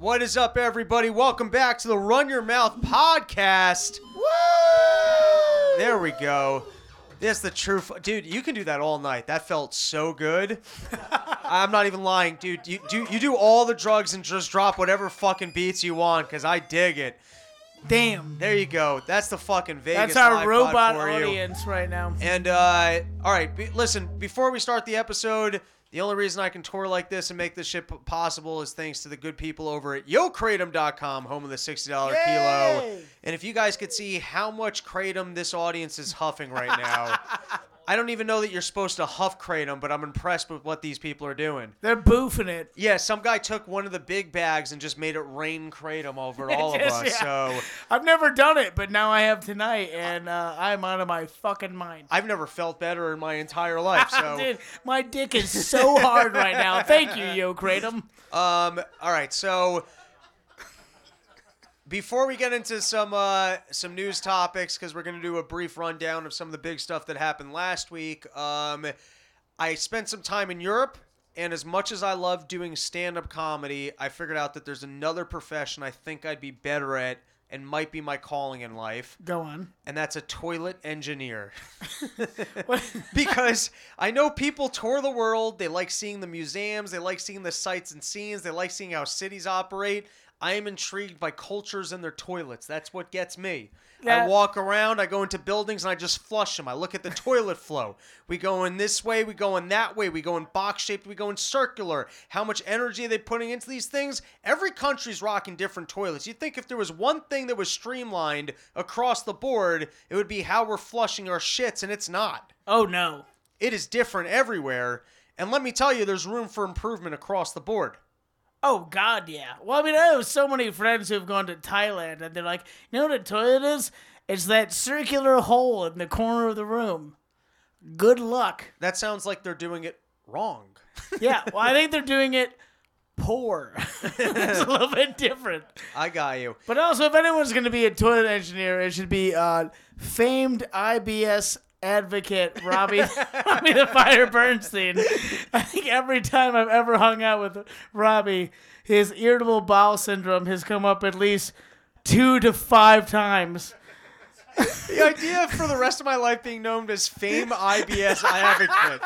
What is up, everybody? Welcome back to the Run Your Mouth podcast. Woo! There we go. That's the true, f- dude. You can do that all night. That felt so good. I'm not even lying, dude. You do you do all the drugs and just drop whatever fucking beats you want, cause I dig it. Damn. There you go. That's the fucking Vegas. That's our robot for you. audience right now. And uh, all right, be, listen. Before we start the episode, the only reason I can tour like this and make this shit possible is thanks to the good people over at YoKratom.com, home of the sixty dollar kilo. And if you guys could see how much kratom this audience is huffing right now, I don't even know that you're supposed to huff kratom, but I'm impressed with what these people are doing. They're boofing it. Yeah, some guy took one of the big bags and just made it rain kratom over all of us. yeah. So I've never done it, but now I have tonight, and uh, I'm out of my fucking mind. I've never felt better in my entire life. So. Dude, my dick is so hard right now. Thank you, Yo Kratom. Um. All right. So before we get into some uh, some news topics, because we're gonna do a brief rundown of some of the big stuff that happened last week. Um, I spent some time in Europe, and as much as I love doing stand up comedy, I figured out that there's another profession I think I'd be better at and might be my calling in life, Go on. and that's a toilet engineer. Because I know people tour the world. They like seeing the museums. They like seeing the sights and scenes. They like seeing how cities operate. I am intrigued by cultures and their toilets. That's what gets me. I walk around, I go into buildings, and I just flush them. I look at the toilet flow. We go in this way, we go in that way, we go in box shaped, we go in circular. How much energy are they putting into these things? Every country's rocking different toilets. You'd think if there was one thing that was streamlined across the board, it would be how we're flushing our shits, and it's not. Oh no. It is different everywhere. And let me tell you, there's room for improvement across the board. Oh God, yeah. Well, I mean, I have so many friends who have gone to Thailand, and they're like, you know what a toilet is? It's that circular hole in the corner of the room. Good luck. That sounds like they're doing it wrong. Yeah, well, I think they're doing it poor. it's a little bit different. I got you. But also, if anyone's going to be a toilet engineer, it should be uh, famed IBS advocate Robbie, Robbie the Fire Bernstein. I think every time I've ever hung out with Robbie, his irritable bowel syndrome has come up at least two to five times. The idea for the rest of my life being known as Fame IBS advocate.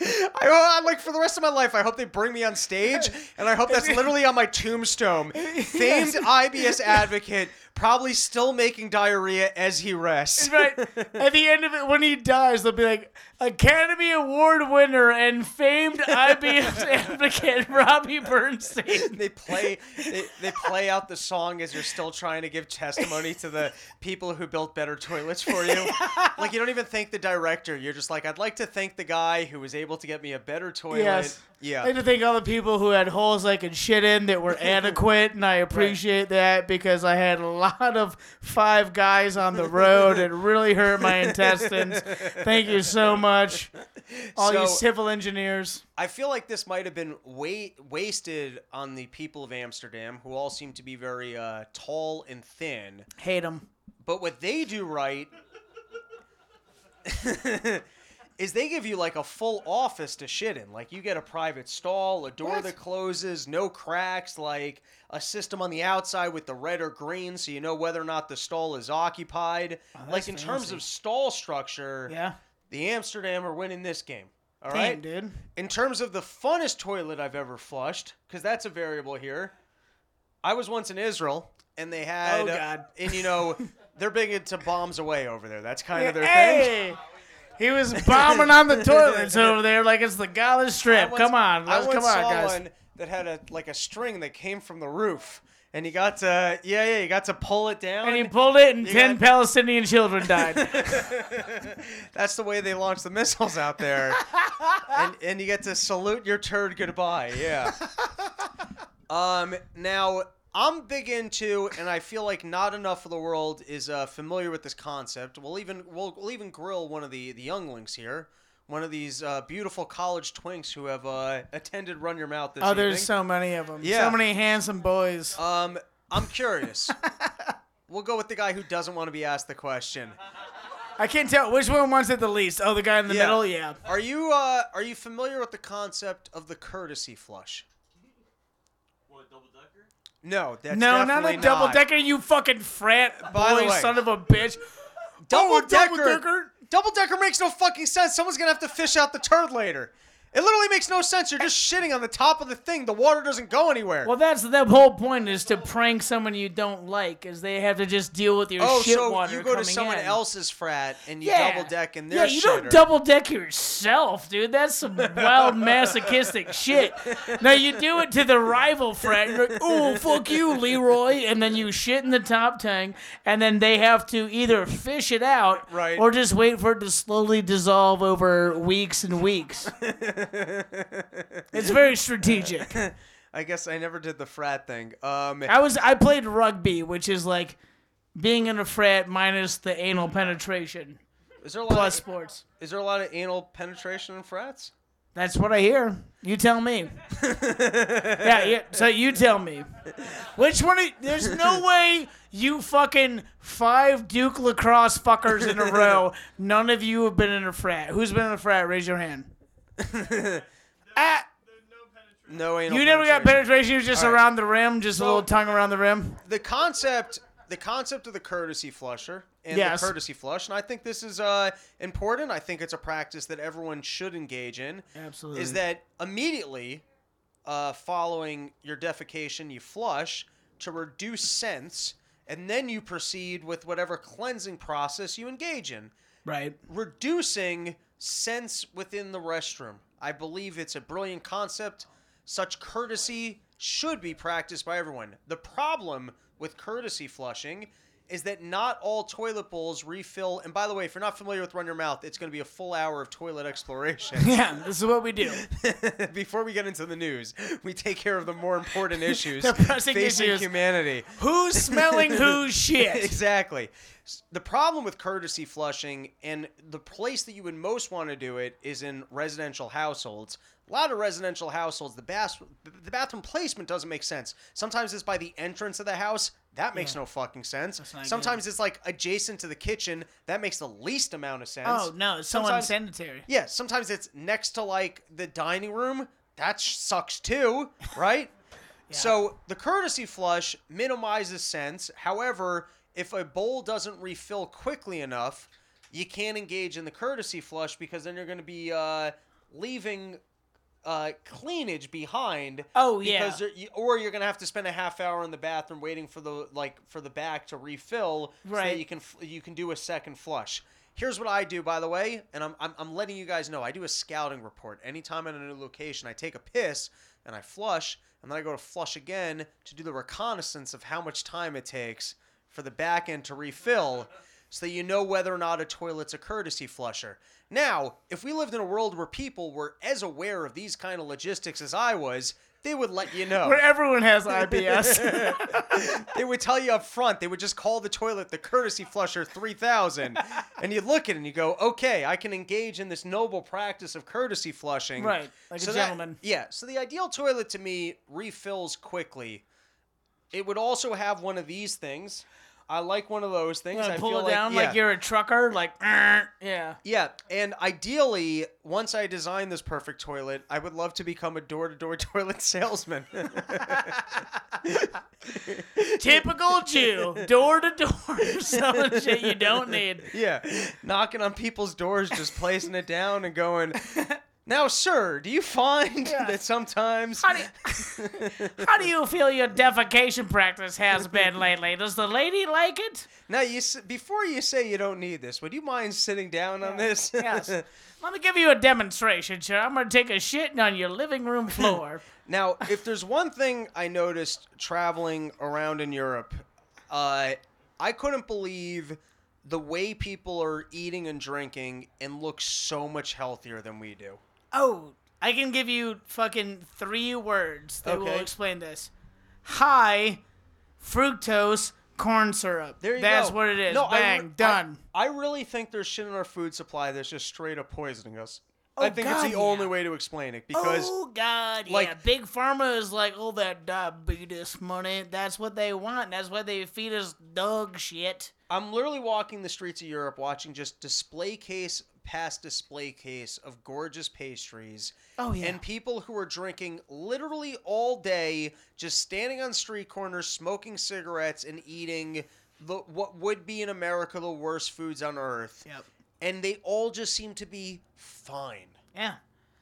I, I like for the rest of my life. I hope they bring me on stage, and I hope that's literally on my tombstone. Famed IBS advocate, probably still making diarrhea as he rests. Right at the end of it, when he dies, they'll be like Academy Award winner and famed IBS advocate Robbie Bernstein. they play they, they play out the song as you're still trying to give testimony to the people who built better toilets for you. Like you don't even thank the director. You're just like, I'd like to thank the guy who was able to get me a better toilet. Yes. Yeah. I'd like to thank all the people who had holes I could shit in that were adequate, and I appreciate that because I had a lot of five guys on the road. It really hurt my intestines. Thank you so much, all So- you civil engineers. I feel like this might have been wa- wasted on the people of Amsterdam, who all seem to be very uh, tall and thin. Hate them. But what they do right is they give you like a full office to shit in. Like you get a private stall, a door What? that closes, no cracks, like a system on the outside with the red or green so you know whether or not the stall is occupied. Oh, like that's in terms of stall structure, Yeah. the Amsterdam are winning this game. All Damn, right, dude. in terms of the funnest toilet I've ever flushed, because that's a variable here. I was once in Israel, and they had, Oh, God. and you know, they're big into bombs away over there. That's kind of their thing. He was bombing on the toilets over there like it's the Gaza Strip. once- Come on, I let's come on, guys. one that had a like a string that came from the roof, and you got to yeah yeah you got to pull it down. And he pulled it, and You ten got- Palestinian children died. That's the way they launch the missiles out there, and and you get to salute your turd goodbye. Yeah. Um. Now I'm big into, and I feel like not enough of the world is uh, familiar with this concept. We'll even we'll, we'll even grill one of the the younglings here. One of these uh, beautiful college twinks who have uh, attended Run Your Mouth this oh, evening. there's so many of them. Yeah. So many handsome boys. Um, I'm curious. we'll go with the guy who doesn't want to be asked the question. I can't tell which one wants it the least. Oh, the guy in the Yeah. middle. Yeah. Are you uh are you familiar with the concept of the courtesy flush? What, double decker? No, that's no, not a double decker. You fucking frat By the boy, way- son of a bitch. Double Oh, decker. Double decker makes no fucking sense. Someone's gonna have to fish out the turd later. It literally makes no sense. You're just shitting on the top of the thing. The water doesn't go anywhere. Well, that's the whole point is to prank someone you don't like, is they have to just deal with your oh, shit so water you go to coming someone in. else's frat and you Yeah. double deck in their Yeah, you shitter. don't double deck yourself, dude. That's some wild masochistic shit. Now you do it to the rival frat. You're like, oh fuck you, Leroy, and then you shit in the top tank, and then they have to either fish it out, Right. or just wait for it to slowly dissolve over weeks and weeks. it's very strategic. I guess I never did the frat thing. Um, I was I played rugby, which is like being in a frat minus the anal penetration is there a lot? plus Of, sports. is there a lot of anal penetration in frats? That's what I hear. You tell me. yeah, yeah. So you tell me. Which one? Of, there's no way you fucking five Duke lacrosse fuckers in a row. None of you have been in a frat. Who's been in a frat? Raise your hand. ah, No anal. you never got penetration. penetration. You was just All right. around the rim, just a little tongue around the rim. the concept the concept of the courtesy flusher and Yes. the courtesy flush and i think this is uh, important i think it's a practice that everyone should engage in Absolutely. is that immediately uh, following your defecation you flush to reduce sense and then you proceed with whatever cleansing process you engage in right? reducing sense within the restroom. I believe it's a brilliant concept. Such courtesy should be practiced by everyone. The problem with courtesy flushing is that not all toilet bowls refill. And by the way, if you're not familiar with Run Your Mouth, it's going to be a full hour of toilet exploration. Yeah, this is what we do. Before we get into the news, we take care of the more important issues The pressing facing issues. humanity. Who's smelling whose shit? exactly. The problem with courtesy flushing and the place that you would most want to do it is in residential households. A lot of residential households, the bath the bathroom placement doesn't make sense. Sometimes it's by the entrance of the house. That makes no fucking sense. Sometimes it's like adjacent to the kitchen. That makes the least amount of sense. Oh no, it's so Sometimes- unsanitary. Yeah, sometimes it's next to like the dining room. That sucks too, right? So the courtesy flush minimizes sense. However, if a bowl doesn't refill quickly enough, you can't engage in the courtesy flush because then you're going to be uh, leaving uh, cleanage behind. Oh, yeah. Because you- or you're gonna have to spend a half hour in the bathroom waiting for the like for the back to refill, so that Right. you can you can do a second flush. Here's what I do, by the way, and I'm, I'm, I'm letting you guys know. I do a scouting report. Anytime I'm in a new location, I take a piss and I flush, and then I go to flush again to do the reconnaissance of how much time it takes for the back end to refill so that you know whether or not a toilet's a courtesy flusher. Now, if we lived in a world where people were as aware of these kind of logistics as I was, they would let you know. Where everyone has IBS. they would tell you up front. They would just call the toilet the courtesy flusher 3000. and you look at it and you go, okay, I can engage in this noble practice of courtesy flushing. Right, like a that- gentleman. yeah. So the ideal toilet to me refills quickly. It would also have one of these things. I like one of those things. I pull feel it like, down yeah. like you're a trucker, like yeah. Yeah, and ideally, once I design this perfect toilet, I would love to become a door-to-door toilet salesman. Typical Jew, door to door, selling shit you don't need. yeah, knocking on people's doors, just placing it down and going. Now, sir, do you find that sometimes How do, you, how do you feel your defecation practice has been lately? Does the lady like it? now you before you say you don't need this, would you mind sitting down on this? Yes. Let me give you a demonstration, sir. I'm gonna take a shit on your living room floor. Now, if there's one thing I noticed traveling around in Europe, uh, I couldn't believe the way people are eating and drinking and look so much healthier than we do. Oh, I can give you fucking three words that will explain this. High fructose corn syrup. There you go. That's go. what it is. No, I Bang, re- done. I, I really think there's shit in our food supply that's just straight up poisoning us. Oh, I think it's God, the only way to explain it because oh God, yeah. like- Big pharma is like, oh, that diabetes money. That's what they want. That's why they feed us dog shit. I'm literally walking the streets of Europe watching just display case past display case of gorgeous pastries. Oh, yeah. And people who are drinking literally all day, just standing on street corners, smoking cigarettes, and eating the what would be in America the worst foods on earth. Yep. And they all just seem to be fine. Yeah.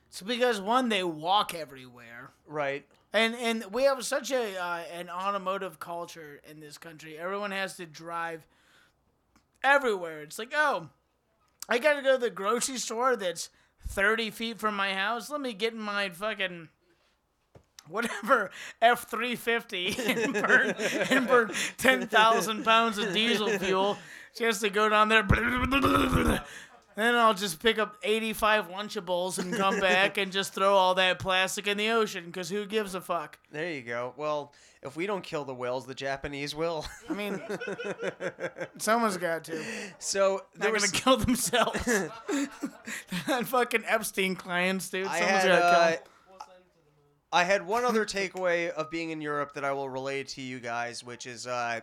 It's because one, they walk everywhere. Right. And and we have such a uh, an automotive culture in this country. Everyone has to drive everywhere. It's like, oh, I got to go to the grocery store that's thirty feet from my house. Let me get in my fucking whatever F three fifty and burn and burn ten thousand pounds of diesel fuel just to go down there. Then I'll just pick up 85 Lunchables and come back and just throw all that plastic in the ocean because who gives a fuck? There you go. Well, if we don't kill the whales, the Japanese will. I mean, someone's got to. so They're gonna kill themselves. that fucking Epstein clients, dude. I Someone's had, gonna uh. I had one other takeaway of being in Europe that I will relay to you guys, which is uh,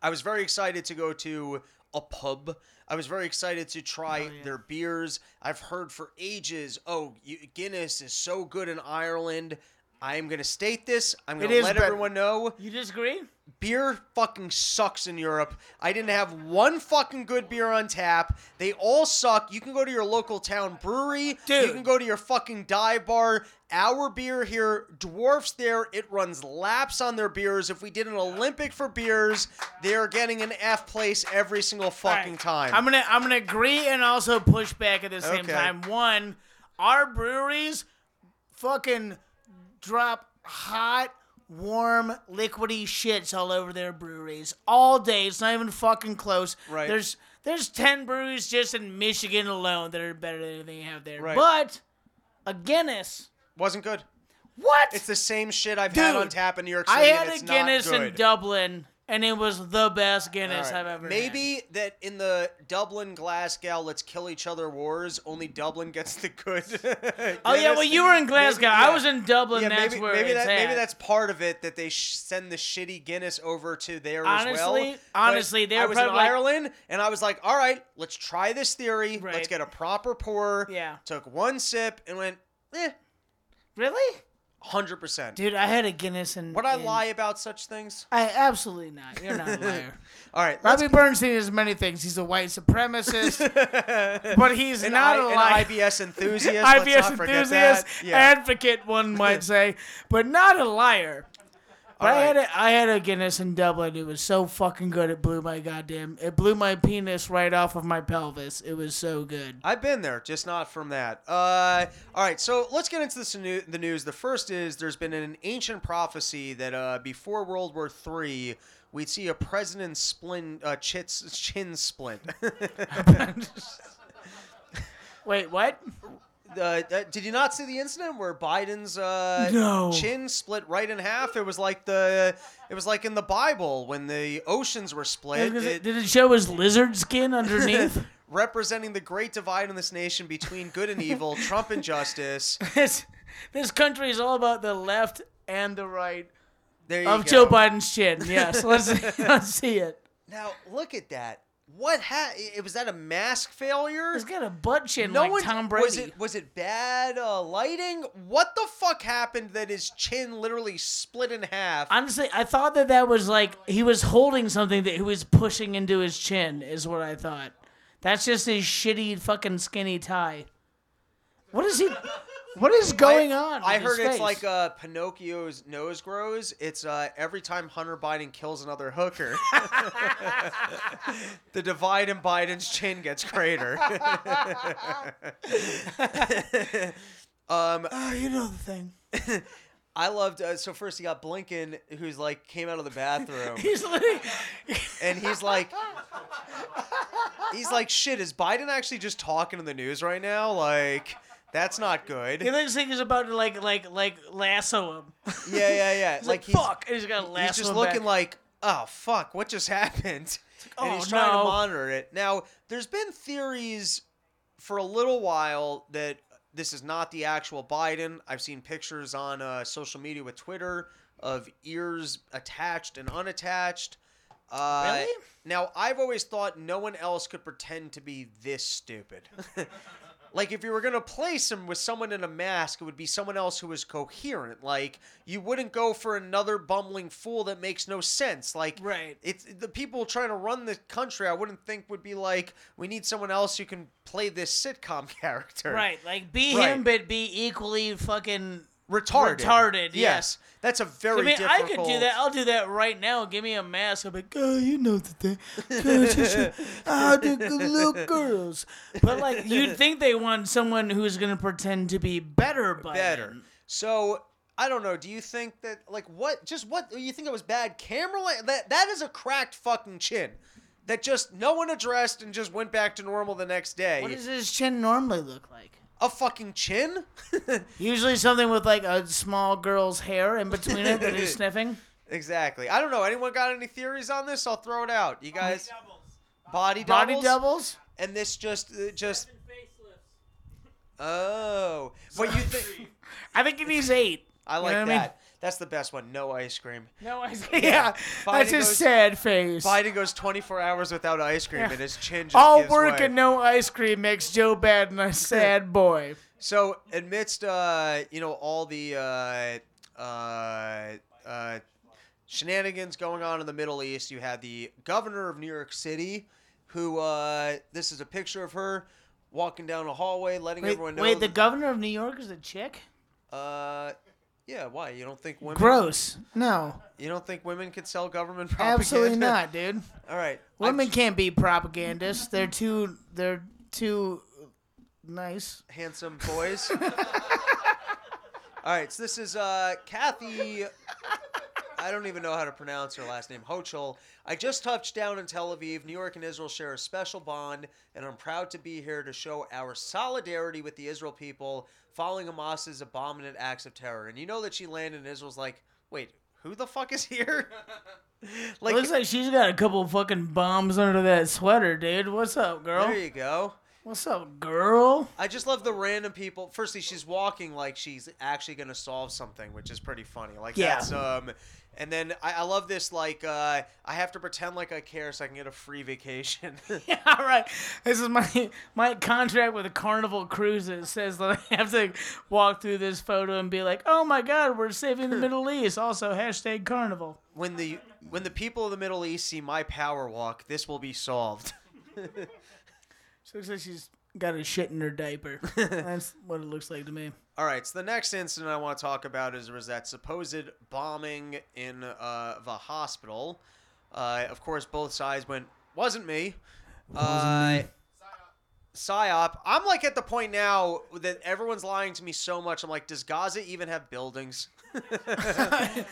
I was very excited to go to a pub. I was very excited to try Oh, yeah. their beers. I've heard for ages, oh, Guinness is so good in Ireland. I am going to state this. I'm going to let everyone know You disagree? beer fucking sucks in Europe. I didn't have one fucking good beer on tap. They all suck. You can go to your local town brewery. Dude. You can go to your fucking dive bar. Our beer here dwarfs there. It runs laps on their beers. If we did an Olympic for beers, they're getting an F place every single fucking Alright, time. I'm gonna I'm gonna agree and also push back at the same Okay. time. One, our breweries fucking drop hot, warm, liquidy shits all over their breweries all day. It's not even fucking close. Right. There's there's ten breweries just in Michigan alone that are better than anything you have there. Right. But a Guinness. Wasn't good. What? It's the same shit I've had on tap in New York City. I had a Guinness in. Dublin, and it was the best Guinness right. I've ever had. Maybe that in the Dublin Glasgow let's kill each other wars, only Dublin gets the good. Oh yeah, well you were in Glasgow. I yeah. was in Dublin. Yeah, that's maybe where maybe that maybe that's part of it that they sh- send the shitty Guinness over to there as well. Honestly, they I was in like- Ireland and I was like, all right, let's try this theory. Let's get a proper pour. Yeah. Took one sip and went, eh, Really? Hundred percent. Dude, I had a Guinness and. Would I and- lie about such things? I absolutely not. You're not a liar. All right, Robbie Bernstein is many things. He's a white supremacist, but he's an, not I, a an. IBS enthusiast. IBS enthusiast, advocate, one might say, but not a liar. But I had a, I had a Guinness in Dublin. It was so fucking good. It blew my goddamn. It blew my penis right off of my pelvis. It was so good. I've been there, just not from that. Uh, all right, so let's get into this new, the news. The first is there's been an ancient prophecy that uh, before World War III, we'd see a president's splin, uh, chits, chin splint. Wait, what? Uh, uh, did you not see the incident where Biden's uh, No. chin split right in half? It was like the, it was like in the Bible when the oceans were split. Did it, It- did it show his lizard skin underneath? representing the great divide in this nation between good and evil, Trump and justice. this this country is all about the left and the right There you of go. Joe Biden's chin. Yes, let's let's see it. Now look at that. What ha- it was that a mask failure? He's got a butt chin No like one Tom Brady. was it was it bad uh, lighting? What the fuck happened that his chin literally split in half? Honestly, I thought that that was like he was holding something that he was pushing into his chin. Is what I thought. That's just his shitty fucking skinny tie. What is he? What is going I, on? I heard it's face? like uh, Pinocchio's nose grows. It's uh, every time Hunter Biden kills another hooker, the divide in Biden's chin gets greater. um, Oh, you know the thing. I loved. Uh, so first, you got Blinken, who's like came out of the bathroom, He's literally. and he's like, he's like, shit. Is Biden actually just talking in the news right now? Like, that's not good. He looks like he's about to like like like lasso him. Yeah, yeah, yeah. He's like like, he's fuck, and he's got lasso. he's just looking back. like, oh fuck, what just happened? and "Oh, he's trying no." to monitor it. Now, there's been theories for a little while that this is not the actual Biden. I've seen pictures on uh, social media with Twitter of ears attached and unattached. Uh, Really? Now, I've always thought no one else could pretend to be this stupid. like, if you were going to place him with someone in a mask, it would be someone else who was coherent. Like, you wouldn't go for another bumbling fool that makes no sense. Like, Right. it's the people trying to run the country, I wouldn't think would be like, we need someone else who can play this sitcom character. Right, like be Right. him, but be equally fucking Retarded. Retarded, yeah. Yes. That's a very I mean, I could do that. I'll do that right now. Give me a mask. I'll be like, oh, you know the thing. Ah, the good little girls. But like, you'd think they want someone who's gonna pretend to be better by better. So I don't know. Do you think that like what? Just what? You think it was bad camera? la- That that is a cracked fucking chin. That just no one addressed and just went back to normal the next day. What does his chin normally look like? A fucking chin? Usually something with like a small girl's hair in between it that he's sniffing. exactly. I don't know. Anyone got any theories on this? I'll throw it out. You guys, body doubles. Body doubles? And this just uh, just. Oh, but you think? I think he needs eight. I You like know that. I mean? That's the best one. No ice cream. No, I yeah, Biden that's his goes- sad face. Biden goes 24 hours without ice cream, and his chin just All work way. and no ice cream makes Joe Biden a sad boy. So, amidst uh, you know all the uh, uh, uh, shenanigans going on in the Middle East, you had the governor of New York City, who uh, this is a picture of her walking down a hallway, letting Wait, everyone know. wait the governor of New York is a chick? uh, yeah, why you don't think women? Gross. No, You don't think women could sell government propaganda? absolutely not, dude. All right, Women I'm- can't be propagandists. They're too. They're too nice. handsome boys. All right, so this is uh, Kathy. I don't even know how to pronounce her last name. Hochul. I just touched down in Tel Aviv. New York and Israel share a special bond, and I'm proud to be here to show our solidarity with the Israel people following Hamas's abominant acts of terror. And you know that she landed in Israel's like, wait, who the fuck is here? like, Looks like she's got a couple fucking bombs under that sweater, dude. What's up, girl? there you go. What's up, girl? I just love the random people. Firstly, she's walking like she's actually gonna solve something, which is pretty funny. Like Yeah. that's um, and then I, I love this. Like uh, I have to pretend like I care so I can get a free vacation. Yeah, all right. This is my my contract with Carnival Cruises says that I have to walk through this photo and be like, "Oh my God, we're saving the Middle East." Also, hashtag Carnival. when the when the people of the Middle East see my power walk, this will be solved. She looks like she's got a shit in her diaper. That's what it looks like to me. All right, so the next incident I want to talk about is was that supposed bombing in uh, the hospital. Uh, of course, both sides went, wasn't me. uh, Psyop. I'm like at the point now that everyone's lying to me so much. I'm like, does Gaza even have buildings? Like,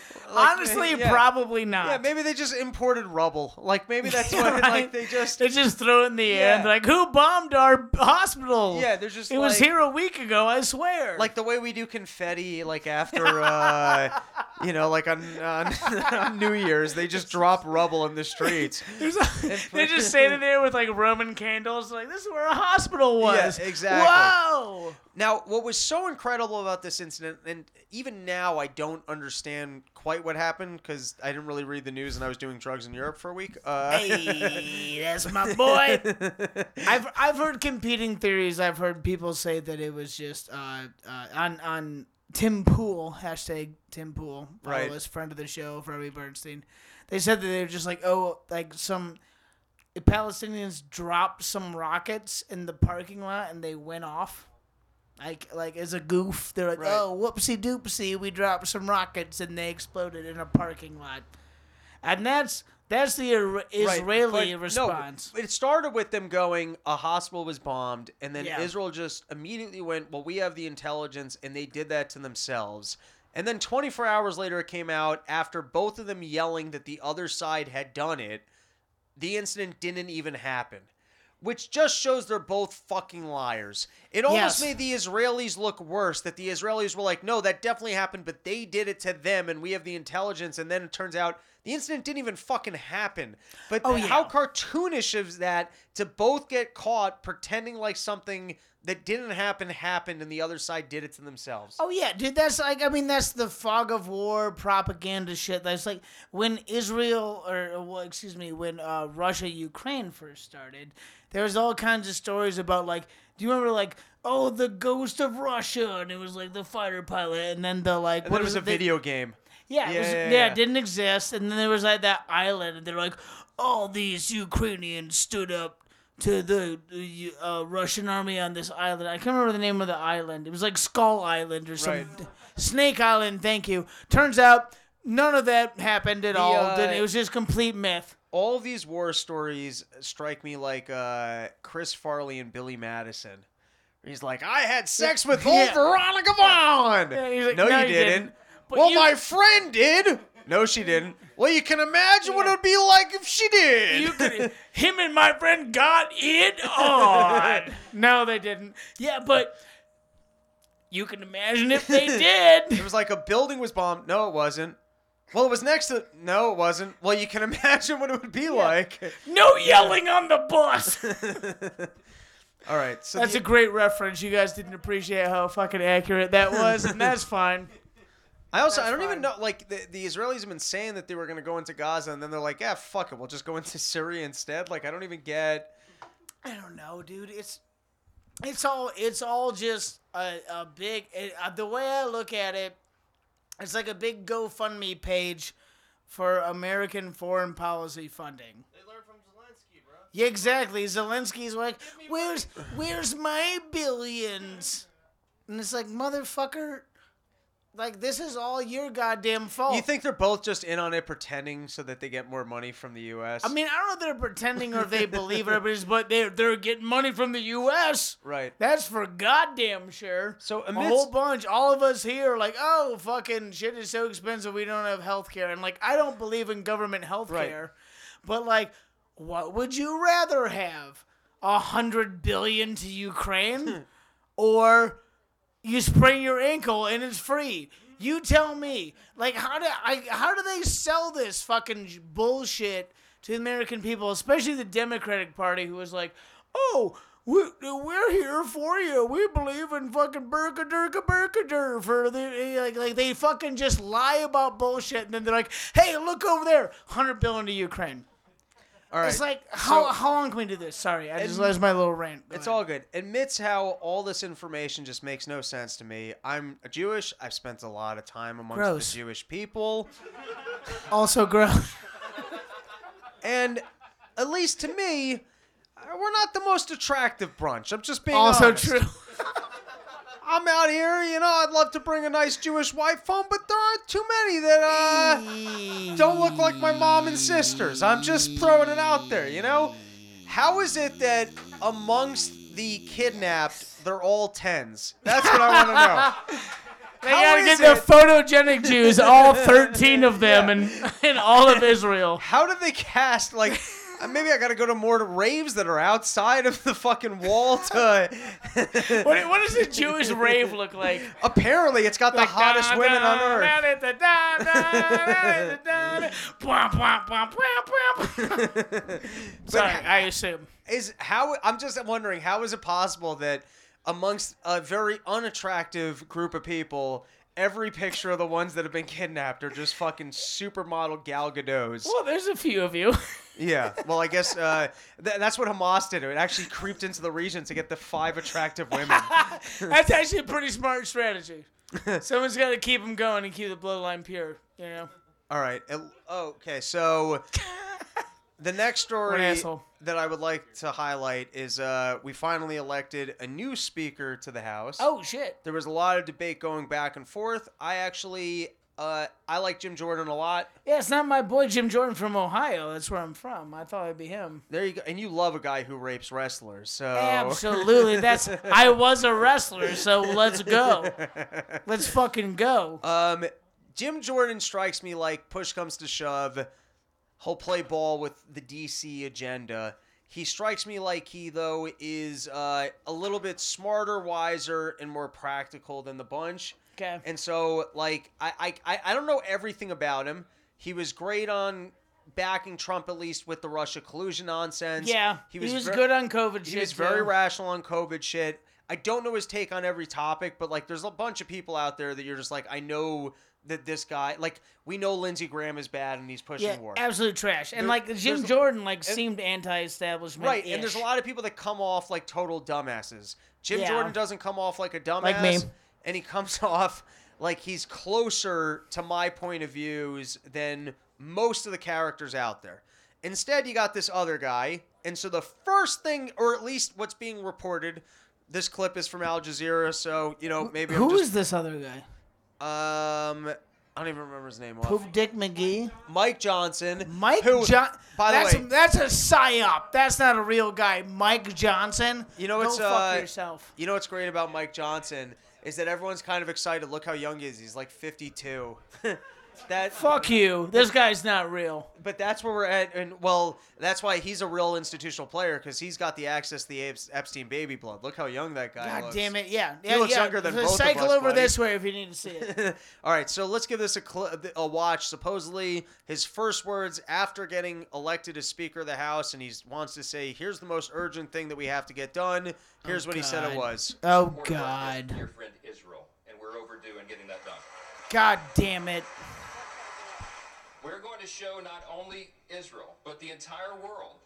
Honestly, yeah. probably not. Yeah, maybe they just imported rubble. Like maybe that's what Right. like they just They just throw it in the air Yeah. and like, "Who bombed our hospital?" yeah they're just it was here a week ago. I swear. like the way we do confetti like after uh you know like on, on, on new year's they just drop rubble in the streets There's a- they're just standing there with like Roman candles, like this is where a hospital was. Yeah, exactly. Whoa! now what was so incredible about this incident and even now i don't understand quite what happened because i didn't really read the news and i was doing drugs in europe for a week uh, Hey, that's my boy. I've I've heard competing theories. I've heard people say that it was just uh, uh, on on Tim Pool hashtag Tim Pool, Right. us, friend of the show, Robbie Bernstein. They said that they were just like oh like some Palestinians dropped some rockets in the parking lot and they went off. Like like as a goof, they're like, Right. "Oh, whoopsie doopsie, we dropped some rockets and they exploded in a parking lot," and that's that's the Isra- Right, Israeli no, response. it started with them going, a hospital was bombed, and then Yeah. Israel just immediately went, well, we have the intelligence, and they did that to themselves. And then 24 hours later, it came out after both of them yelling that the other side had done it. The incident didn't even happen, which just shows they're both fucking liars. It almost Yes. made the Israelis look worse that the Israelis were like, no, that definitely happened, but they did it to them, and we have the intelligence. And then it turns out The incident didn't even fucking happen. But Oh, how yeah. cartoonish is that to both get caught pretending like something that didn't happen happened and the other side did it to themselves. Oh yeah, dude. That's like I mean that's the fog of war propaganda shit. That's like when Israel or well, excuse me, when uh, Russia Ukraine first started. There was all kinds of stories about like, do you remember like, oh the ghost of Russia, and it was like the fighter pilot, and then the like And what was a it, they- video game. Yeah, it was, Yeah, yeah, it didn't exist, and then there was like that island, and they're like, all these Ukrainians stood up to the uh, Russian army on this island. I can't remember the name of the island. It was like Skull Island or some Right. Snake Island. Thank you. Turns out none of that happened at all. uh, it was just complete myth. All these war stories strike me like uh, Chris Farley and Billy Madison. He's like, I had sex with old Yeah. Veronica Vaughn. Yeah, like, no, "No, you you didn't. didn't." But well, you- my friend did. No, she didn't. Well, you can imagine what it would be like if she did. You could, him and my friend got it on. no, they didn't. Yeah, but you can imagine if they did. It was like a building was bombed. No, it wasn't. Well, it was next to. No, it wasn't. Well, you can imagine what it would be like. No yelling on the bus. All right, so That's the- a great reference. You guys didn't appreciate how fucking accurate that was, and that's fine. I also I don't even know like the, the Israelis have been saying that they were going to go into Gaza and then they're like, yeah, fuck it, we'll just go into Syria instead. Like I don't even get. I don't know, dude. It's it's all it's all just a, a big. It, uh, the way I look at it, it's like a big GoFundMe page for American foreign policy funding. They learned from Zelensky, bro. Yeah, exactly. Zelensky's like, "Where's where's my billions? And it's like, motherfucker, like this is all your goddamn fault. You think they're both just in on it, pretending so that they get more money from the U.S. I mean, I don't know if they're pretending or if they believe it, but they're they're getting money from the U.S. right? That's for goddamn sure. So a whole bunch, all of us here, like, oh, fucking shit is so expensive, we don't have health care. And, like, I don't believe in government health Right. care. But, like, what would you rather have? A hundred billion to Ukraine? or you sprain your ankle and it's free? You tell me. Like, how do I? How do they sell this fucking bullshit to the American people, especially the Democratic Party, who was like, "Oh, we, we're here for you. We believe in fucking burkadurka burkadur for the eh, like, like they fucking just lie about bullshit, and then they're like, "Hey, look over there, hundred billion to Ukraine." All right, It's like, how so- how long can we do this? Sorry, I just lost my little rant. Go It's ahead. all good. Admits how all this information just makes no sense to me. I'm Jewish. I've spent a lot of time amongst Gross. the Jewish people, also gross. and at least to me, we're not the most attractive brunch. I'm just being also honest. true. I'm out here, you know. I'd love to bring a nice Jewish wife home, but there aren't too many that uh, don't look like my mom and sisters. I'm just throwing it out there, you know. How is it that amongst the kidnapped, they're all tens? That's what I want to know. They How gotta get the photogenic Jews, all 13 of them, in, in all of Israel. How did they cast like? Uh, Maybe I got to go to more raves that are outside of the fucking wall to. What, what does a Jewish rave look like? Apparently, it's got the hottest women on earth. Sorry, I assume. is how I'm just wondering how is it possible that amongst a very unattractive group of people, every picture of the ones that have been kidnapped are just fucking supermodel Gal Gadots. Well, there's a few of you. Yeah, well, I guess uh, th- that's what Hamas did. It actually creeped into the region to get the five attractive women. That's actually a pretty smart strategy. Someone's got to keep them going and keep the bloodline pure, you know? All right. it- okay, so the next story that I would like to highlight is uh, we finally elected a new speaker to the House. Oh, shit. There was a lot of debate going back and forth. I actually, uh, I like Jim Jordan a lot. Yeah, it's not my boy Jim Jordan from Ohio. That's where I'm from. I thought it'd be him. There you go. And you love a guy who rapes wrestlers, so Absolutely. That's I was a wrestler, so let's go. Let's fucking go. Um, Jim Jordan strikes me like push comes to shove, he'll play ball with the DC agenda. He strikes me like he though is uh, a little bit smarter, wiser, and more practical than the bunch. Okay. And so, like, I, I, I- don't know everything about him. He was great on backing Trump at least with the Russia collusion nonsense. Yeah, he was, ver- good on COVID. He was very rational on COVID shit. I don't know his take on every topic, but like, there's a bunch of people out there that you're just like, I know that this guy, like, we know Lindsey Graham is bad and he's pushing Yeah, war. absolute trash. And There- like Jim Jordan, like seemed anti-establishment. Right, and there's a lot of people that come off like total dumbasses. Jim Yeah. Jordan doesn't come off like a dumbass, Like me. and he comes off like he's closer to my point of views than most of the characters out there. Instead, you got this other guy, and so the first thing, or at least what's being reported, this clip is from Al Jazeera, so you know maybe Who I'm is this other guy? Um. I don't even remember his name. off. Poop Dick McGee. Mike Johnson. Mike who, John. By the that's way, a, that's a psyop. That's not a real guy. Mike Johnson. You know Go what's, fuck uh, yourself. You know what's great about Mike Johnson is that everyone's kind of excited. Look how young he is. He's like 52. that Fuck you. This guy's not real. But that's where we're at, and well, that's why he's a real institutional player because he's got the access to the Epes- Epstein baby blood. Look how young that guy God looks. damn it. Yeah. Yeah. looks yeah. younger than So both of Cycle us, over buddy. this way if you need to see it. All right, so let's give this a, cl- a watch. Supposedly, his first words after getting elected as Speaker of the House, and he wants to say, "Here's the most urgent thing that we have to get done." Here's oh, what he said it was. Oh support of our God. dear friend Israel, and we're overdue in getting that done. God damn it. To show not only Israel, but the entire world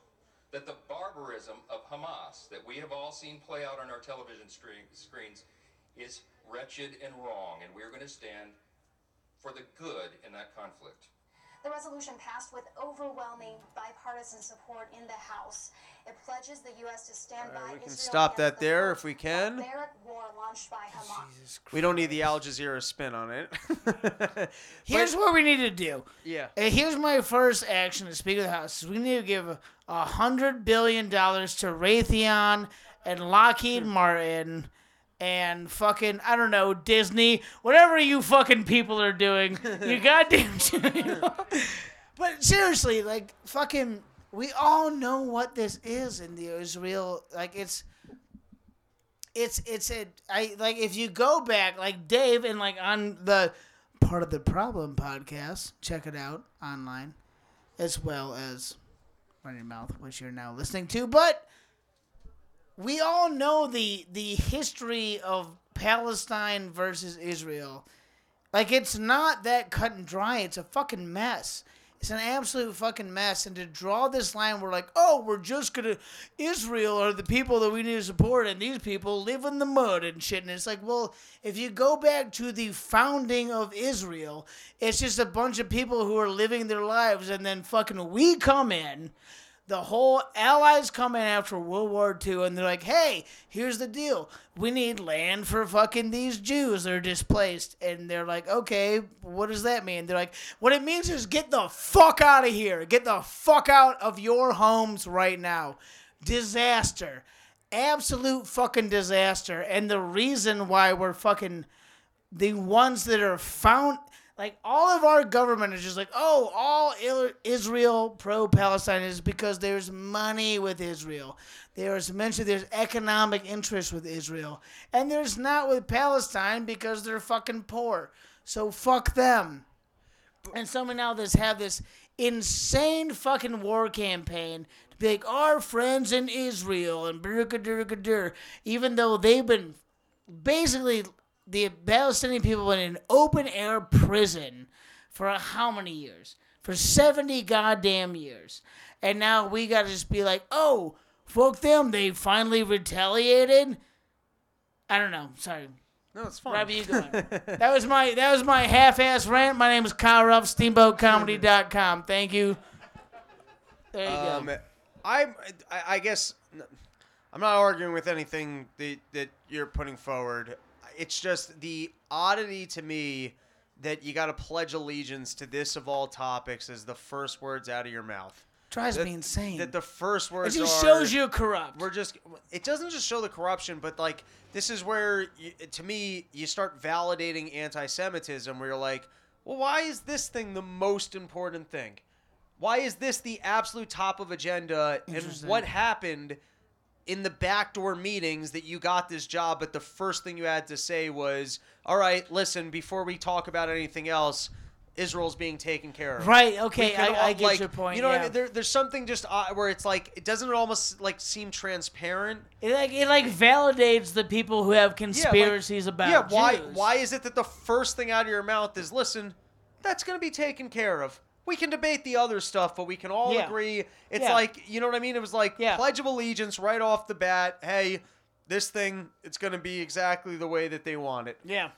that the barbarism of Hamas that we have all seen play out on our television screen, screens is wretched and wrong, and we're going to stand for the good in that conflict. The resolution passed with overwhelming bipartisan support in the House. It pledges the U.S. to stand by we can Israel stop that the there if we can. barbaric war launched by Hamas. We don't need the Al Jazeera spin on it. Here's what we need to do. yeah. Uh, here's my first action to Speaker of the House. is We need to give a hundred billion dollars to Raytheon and Lockheed Martin and fucking I don't know Disney, whatever you fucking people are doing. You goddamn. you know? But seriously, like fucking, we all know what this is in the Israel. Like it's. It's it's a I like if you go back like Dave and like on the part of the problem podcast check it out online as well as run your mouth which you're now listening to but we all know the the history of palestine versus israel. Like it's not that cut and dry. It's a fucking mess. It's an absolute fucking mess. And to draw this line we're like oh we're just gonna israel are the people that we need to support and these people live in the mud and shit. And it's like well if you go back to the founding of israel it's just a bunch of people who are living their lives and then fucking we come in the whole allies come in after World War II and they're like, hey, here's the deal. We need land for fucking these Jews that are displaced. And they're like, okay, what does that mean? They're like, what it means is get the fuck out of here. Get the fuck out of your homes right now. Disaster. Absolute fucking disaster. And the reason why we're fucking the ones that are found like all of our government is just like oh all israel pro-palestine is because there's money with israel. There's mentioned there's economic interest with israel. And there's not with palestine because they're fucking poor. So fuck them. And someone now that's have this insane fucking war campaign to be like our friends in israel and brr even though they've been basically the Palestinian people in an open air prison for how many years? For 70 goddamn years. And now we gotta just be like, oh, fuck them. They finally retaliated. I don't know. Sorry. No, it's fine. Robbie, you go that was my that was my half ass rant. My name is Kyle Ruff, steamboatcomedy.com. Thank you. There you Um, go. I'm, I, I guess I'm not arguing with anything that, that you're putting forward. It's just the oddity to me that you got to pledge allegiance to this of all topics as the first words out of your mouth. Drives That, me insane. that the first it words just are, shows you're corrupt. we're just it doesn't just show the corruption but like this is where you, to me you start validating anti-semitism where you're like well why is this thing the most important thing why is this the absolute top of agenda and what happened in the backdoor meetings that you got this job but the first thing you had to say was all right listen before we talk about anything else Israel's being taken care of. Right. Okay. I, all, I get like, your point. You know yeah. what I mean? There, there's something just uh, where it's like it doesn't it almost like seem transparent. It like it like validates the people who have Yeah, like- conspiracies about Yeah, why Jews. why is it that the first thing out of your mouth is listen, that's going to be taken care of. We can debate the other stuff, but we can all Yeah. agree. It's Yeah. like, you know what I mean? It was like Yeah. Pledge of Allegiance right off the bat. Hey, this thing, it's going to be exactly the way that they want it. Yeah.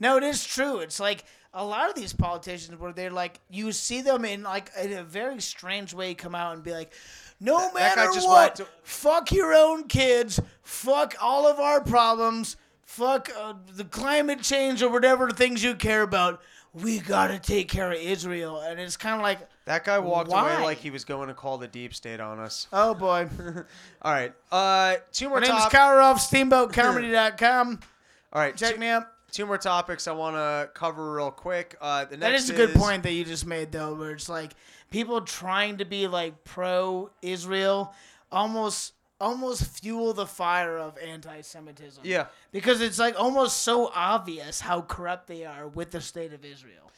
No, it is true. It's like a lot of these politicians where they're like you see them in like in a very strange way come out and be like, no That- that matter just what, walked- fuck your own kids, fuck all of our problems, fuck uh, the climate change or whatever things you care about. We gotta take care of Israel, and it's kind of like, That guy walked Why? away like he was going to call the deep state on us. oh boy. All right. Uh two more My top- Kyle Ruff, SteamboatComedy.com. All right. Check two, me out. two more topics I want to cover real quick. Uh the That is a good point that you just made, though, where it's like people trying to be like pro Israel almost almost fuel the fire of anti-Semitism. Yeah. because it's like almost so obvious how corrupt they are with the state of Israel.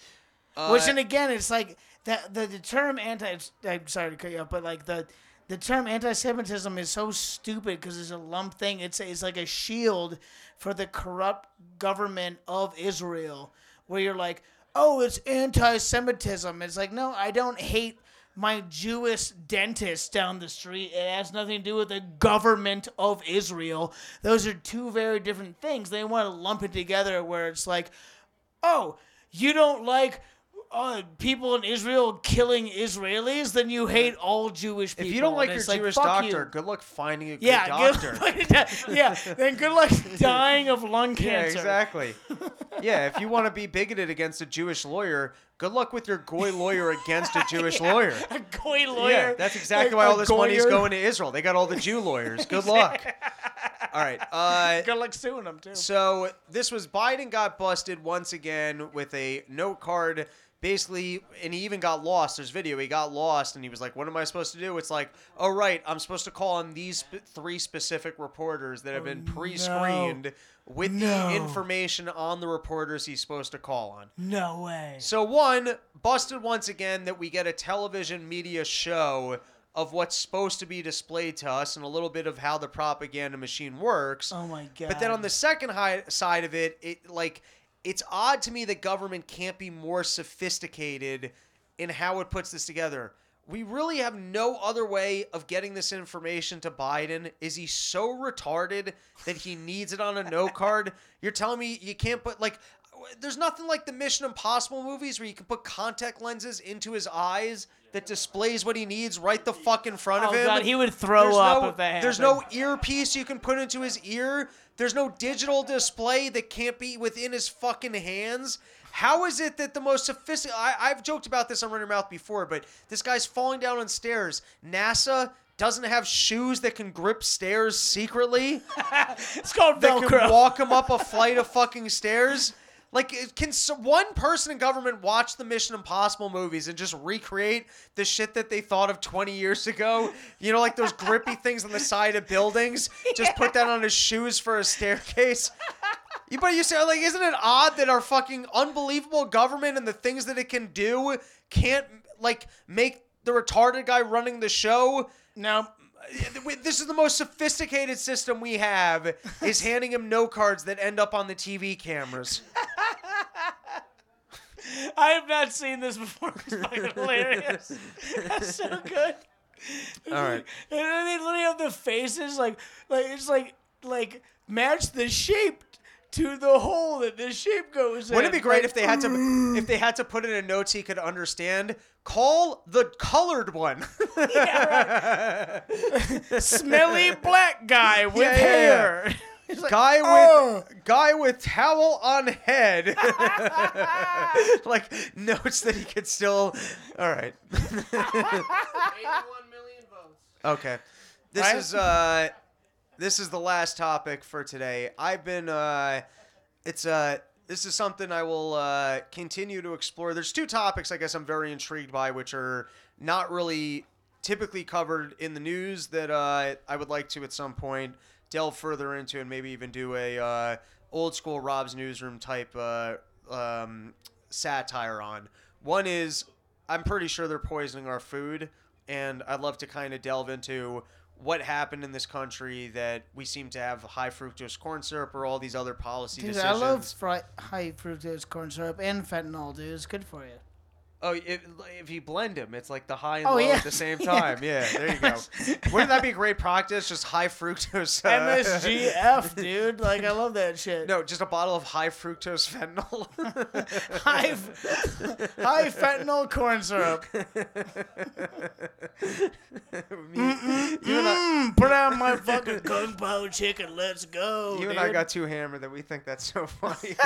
Uh, Which, and again, it's like that the, the term anti. I'm sorry to cut you off, but like the the term anti-Semitism is so stupid because it's a lump thing. It's it's like a shield for the corrupt government of Israel, where you're like, oh, it's anti-Semitism. It's like, no, I don't hate my Jewish dentist down the street. It has nothing to do with the government of Israel. Those are two very different things. They want to lump it together where it's like, oh, you don't like uh, people in Israel killing Israelis, then you hate all Jewish people. if you don't like your it's Jewish doctor, you. good luck finding a good yeah, doctor. Good, yeah, then good luck dying of lung cancer. Yeah, exactly. yeah, if you want to be bigoted against a Jewish lawyer, good luck with your goy lawyer against a Jewish lawyer. A goy lawyer. Yeah, that's exactly Like why all this money's goyer. going to Israel. They got all the Jew lawyers. Good luck. All right. Uh, Good luck suing them too. so this was Biden got busted once again with a note card. Basically, and he even got lost. There's video. He got lost, and he was like, "What am I supposed to do?" It's like, "Oh right, I'm supposed to call on these sp- three specific reporters that have been oh, pre-screened with Oh, No. the information on the reporters he's supposed to call on." No way. So one busted once again that we get a television media show of what's supposed to be displayed to us and a little bit of how the propaganda machine works. Oh my god. But then on the second hi- side of it, it like it's odd to me that government can't be more sophisticated in how it puts this together. We really have no other way of getting this information to Biden. Is he so retarded that he needs it on a note card? You're telling me you can't put like there's nothing like the Mission Impossible movies where you can put contact lenses into his eyes that displays what he needs right the fuck in front of Oh, him. God, he would throw There's up no, if that There's no earpiece you can put into his ear. There's no digital display that can't be within his fucking hands. How is it that the most sophisticated? I've joked about this on Run Your Mouth before, but this guy's falling down on stairs. NASA doesn't have shoes that can grip stairs secretly it's called Velcro. that can walk him up a flight of fucking stairs. Like, can one person in government watch the Mission Impossible movies and just recreate the shit that they thought of 20 years ago? You know, like those grippy things on the side of buildings? Just put that on his shoes for a staircase? You, but you say, like, isn't it odd that our fucking unbelievable government and the things that it can do can't, like, make the retarded guy running the show Now, this is the most sophisticated system we have is handing him no cards that end up on the TV cameras. I have not seen this before. It's fucking hilarious. That's so good. All right. And then they literally have the faces like like it's like like match the shape to the hole that the shape goes in. Wouldn't it be great Like, if they had to if they had to put it in notes he could understand? Call the colored one. smelly black guy with Yeah, yeah, yeah. hair? It's like, guy with "Oh." guy with towel on head. like notes that he could still. All right. Okay. This Right? is uh this is the last topic for today. I've been uh it's uh this is something I will uh continue to explore. There's two topics I guess I'm very intrigued by which are not really typically covered in the news that uh I would like to at some point delve further into and maybe even do a uh old school Rob's newsroom type uh um satire on. One is I'm pretty sure they're poisoning our food, and I'd love to kind of delve into what happened in this country that we seem to have high fructose corn syrup or all these other policy Dude, decisions. I love fri- high fructose corn syrup and fentanyl, dude. It's good for you. Oh, if, if you blend them, it's like the high and Oh, low yeah. at the same time. Yeah, there you go. Wouldn't that be great practice? Just high fructose. uh, MSGF, dude. Like, I love that shit. No, just a bottle of high fructose fentanyl. High, high fentanyl corn syrup. Me- you and I, Mm, put out my fucking kung pao chicken. Let's go. you and I got too hammered that we think that's so funny.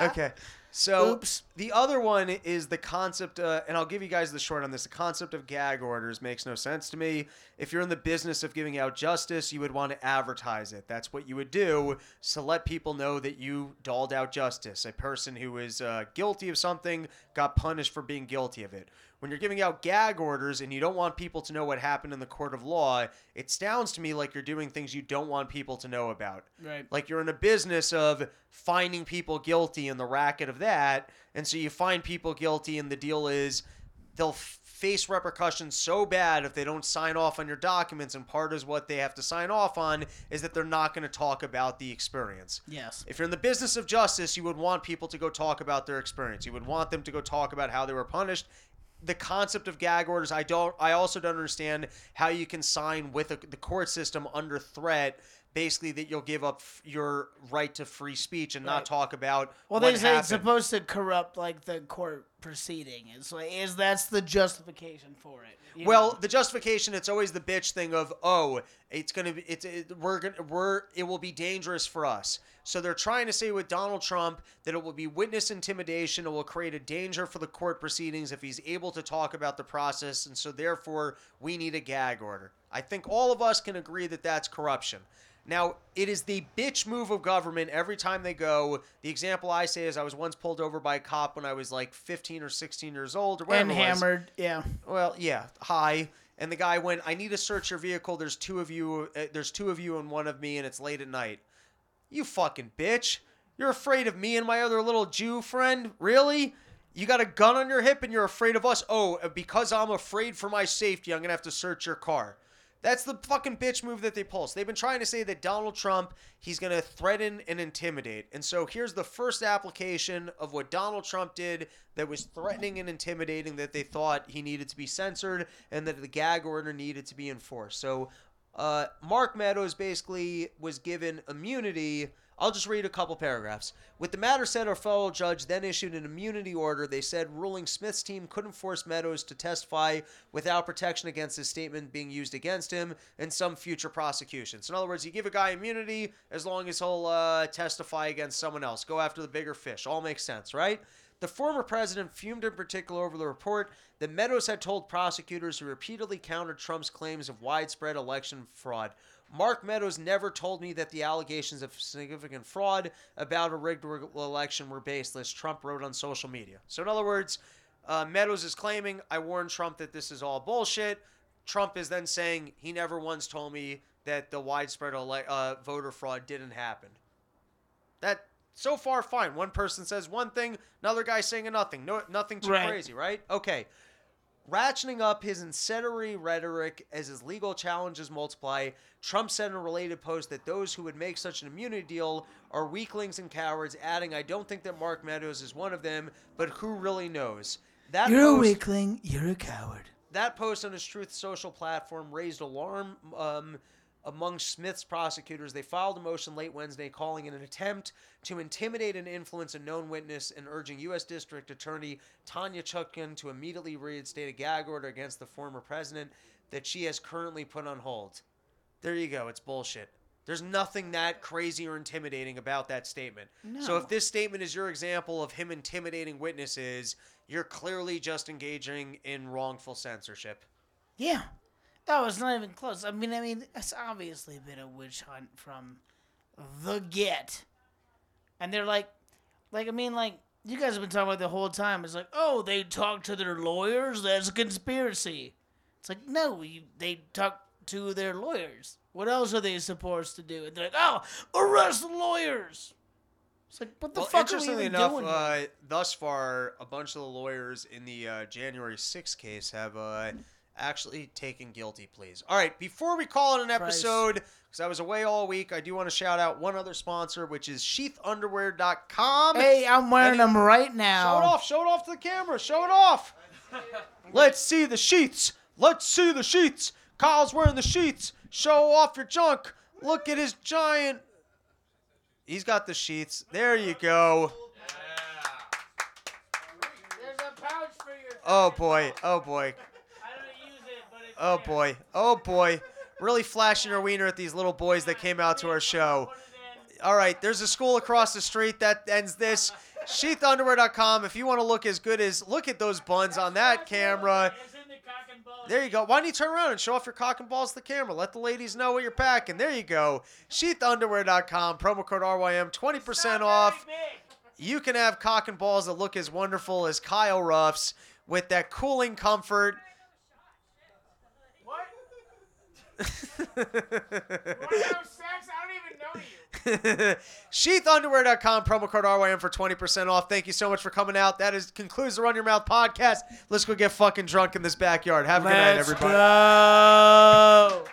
okay. So Oops. the other one is the concept, uh, and I'll give you guys the short on this. The concept of gag orders makes no sense to me. If you're in the business of giving out justice, you would want to advertise it. That's what you would do to let people know that you doled out justice. A person who is uh, guilty of something got punished for being guilty of it. When you're giving out gag orders and you don't want people to know what happened in the court of law, it sounds to me like you're doing things you don't want people to know about. Right. Like you're in a business of finding people guilty and the racket of that. And so you find people guilty, and the deal is they'll face repercussions so bad if they don't sign off on your documents. And part is what they have to sign off on is that they're not going to talk about the experience. Yes. If you're in the business of justice, you would want people to go talk about their experience. You would want them to go talk about how they were punished. The concept of gag orders, I don't. I also don't understand how you can sign with a, the court system under threat, basically that you'll give up f- your right to free speech and Right. not talk about. Well, they say it's supposed to corrupt like the court proceeding. It's like is that's the justification for it. Well, know? the justification it's always the bitch thing of oh, it's gonna be it's it, we're gonna we're it will be dangerous for us. So they're trying to say with Donald Trump that it will be witness intimidation. It will create a danger for the court proceedings if he's able to talk about the process, and so therefore we need a gag order. I think all of us can agree that that's corruption. Now, it is the bitch move of government every time they go. The example I say is I was once pulled over by a cop when I was like 15 or 16 years old or whatever and hammered. Yeah. Well, yeah, hi. And the guy went, "I need to search your vehicle. There's two of you. Uh, there's two of you and one of me, and it's late at night." You fucking bitch! You're afraid of me and my other little Jew friend? Really? You got a gun on your hip and you're afraid of us? Oh, uh, because I'm afraid for my safety, I'm gonna have to search your car. That's the fucking bitch move that they pull. They've been trying to say that Donald Trump, he's going to threaten and intimidate. And so here's the first application of what Donald Trump did that was threatening and intimidating that they thought he needed to be censored and that the gag order needed to be enforced. So uh, Mark Meadows basically was given immunity. I'll just read a couple paragraphs. With the matter set, a federal judge then issued an immunity order. They said ruling Smith's team couldn't force Meadows to testify without protection against his statement being used against him in some future prosecutions. In other words, you give a guy immunity as long as he'll uh, testify against someone else. Go after the bigger fish. All makes sense, right? The former president fumed in particular over the report that Meadows had told prosecutors who repeatedly countered Trump's claims of widespread election fraud. Mark Meadows never told me that the allegations of significant fraud about a rigged election were baseless, Trump wrote on social media. So, in other words, uh, Meadows is claiming, I warned Trump that this is all bullshit. Trump is then saying, he never once told me that the widespread ele- uh, voter fraud didn't happen. That so far fine. One person says one thing, another guy saying nothing. No, nothing too Right. crazy, right? Okay. Ratcheting up his incendiary rhetoric as his legal challenges multiply, Trump said in a related post that those who would make such an immunity deal are weaklings and cowards, adding, I don't think that Mark Meadows is one of them, but who really knows? That You're a post- weakling. You're a coward. that post on his Truth Social platform raised alarm um, among Smith's prosecutors. They filed a motion late Wednesday calling it an attempt to intimidate and influence a known witness and urging U.S. District Attorney Tanya Chutkan to immediately reinstate a gag order against the former president that she has currently put on hold. There you go. It's bullshit. There's nothing that crazy or intimidating about that statement. No. So if this statement is your example of him intimidating witnesses, you're clearly just engaging in wrongful censorship. Yeah. No, it's not even close. I mean, I mean, it's obviously been a witch hunt from the get. And they're like, like, I mean, like, you guys have been talking about the whole time. It's like, oh, they talk to their lawyers? That's a conspiracy. It's like, no, you, they talk to their lawyers. What else are they supposed to do? And they're like, oh, arrest the lawyers. It's like, what the Well, fuck are we interestingly even enough, doing? uh, thus far, a bunch of the lawyers in the uh, January 6th case have uh, actually taken guilty pleas. All right, before we call it an episode, because I was away all week, I do want to shout out one other sponsor, which is sheathunderwear.com. hey, I'm wearing them right now. Show it off. Show it off to the camera. Show it off. Let's see the sheets. Let's see the sheets. Kyle's wearing the sheets. Show off your junk. Look at his giant. He's got the sheets. There you go. There's a pouch for your. Oh boy. Oh boy. I don't use it, but it's Oh boy. Oh boy. Really flashing her wiener at these little boys that came out to our show. All right, there's a school across the street that ends this. Sheathunderwear.com. If you want to look as good as look at those buns on that camera. It's in the cock and balls. There you go. Why don't you turn around and show off your cock and balls to the camera? Let the ladies know what you're packing. There you go. Sheathunderwear.com. Promo code RYM. 20% off. You can have cock and balls that look as wonderful as Kyle Ruff's with that cooling comfort. What? Wanna have sex? I don't even know you. Sheathunderwear.com, promo code RYM for 20% off. Thank you so much for coming out. That is concludes the Run Your Mouth podcast. Let's go get fucking drunk in this backyard. Have a good night, everybody. go.